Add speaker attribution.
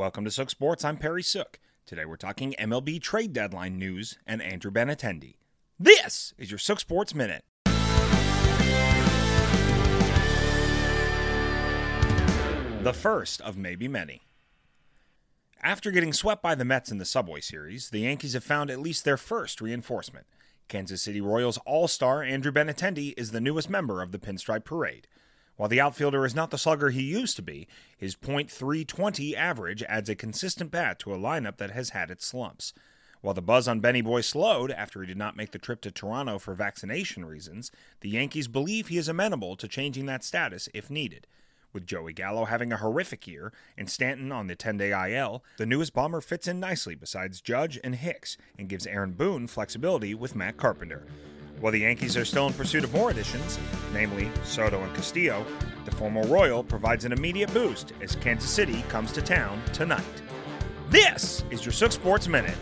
Speaker 1: Welcome to Sook Sports. I'm Perry Sook. Today we're talking MLB trade deadline news and Andrew Benintendi. This is your Sook Sports Minute. The first of maybe many. After getting swept by the Mets in the Subway Series, the Yankees have found at least their first reinforcement. Kansas City Royals All Star Andrew Benintendi is the newest member of the Pinstripe Parade. While the outfielder is not the slugger he used to be, his .320 average adds a consistent bat to a lineup that has had its slumps. While the buzz on Benny Boy slowed after he did not make the trip to Toronto for vaccination reasons, the Yankees believe he is amenable to changing that status if needed. With Joey Gallo having a horrific year and Stanton on the 10 day IL, the newest bomber fits in nicely besides Judge and Hicks and gives Aaron Boone flexibility with Matt Carpenter. While the Yankees are still in pursuit of more additions, namely Soto and Castillo, the former Royal provides an immediate boost as Kansas City comes to town tonight. This is your Sook Sports Minute.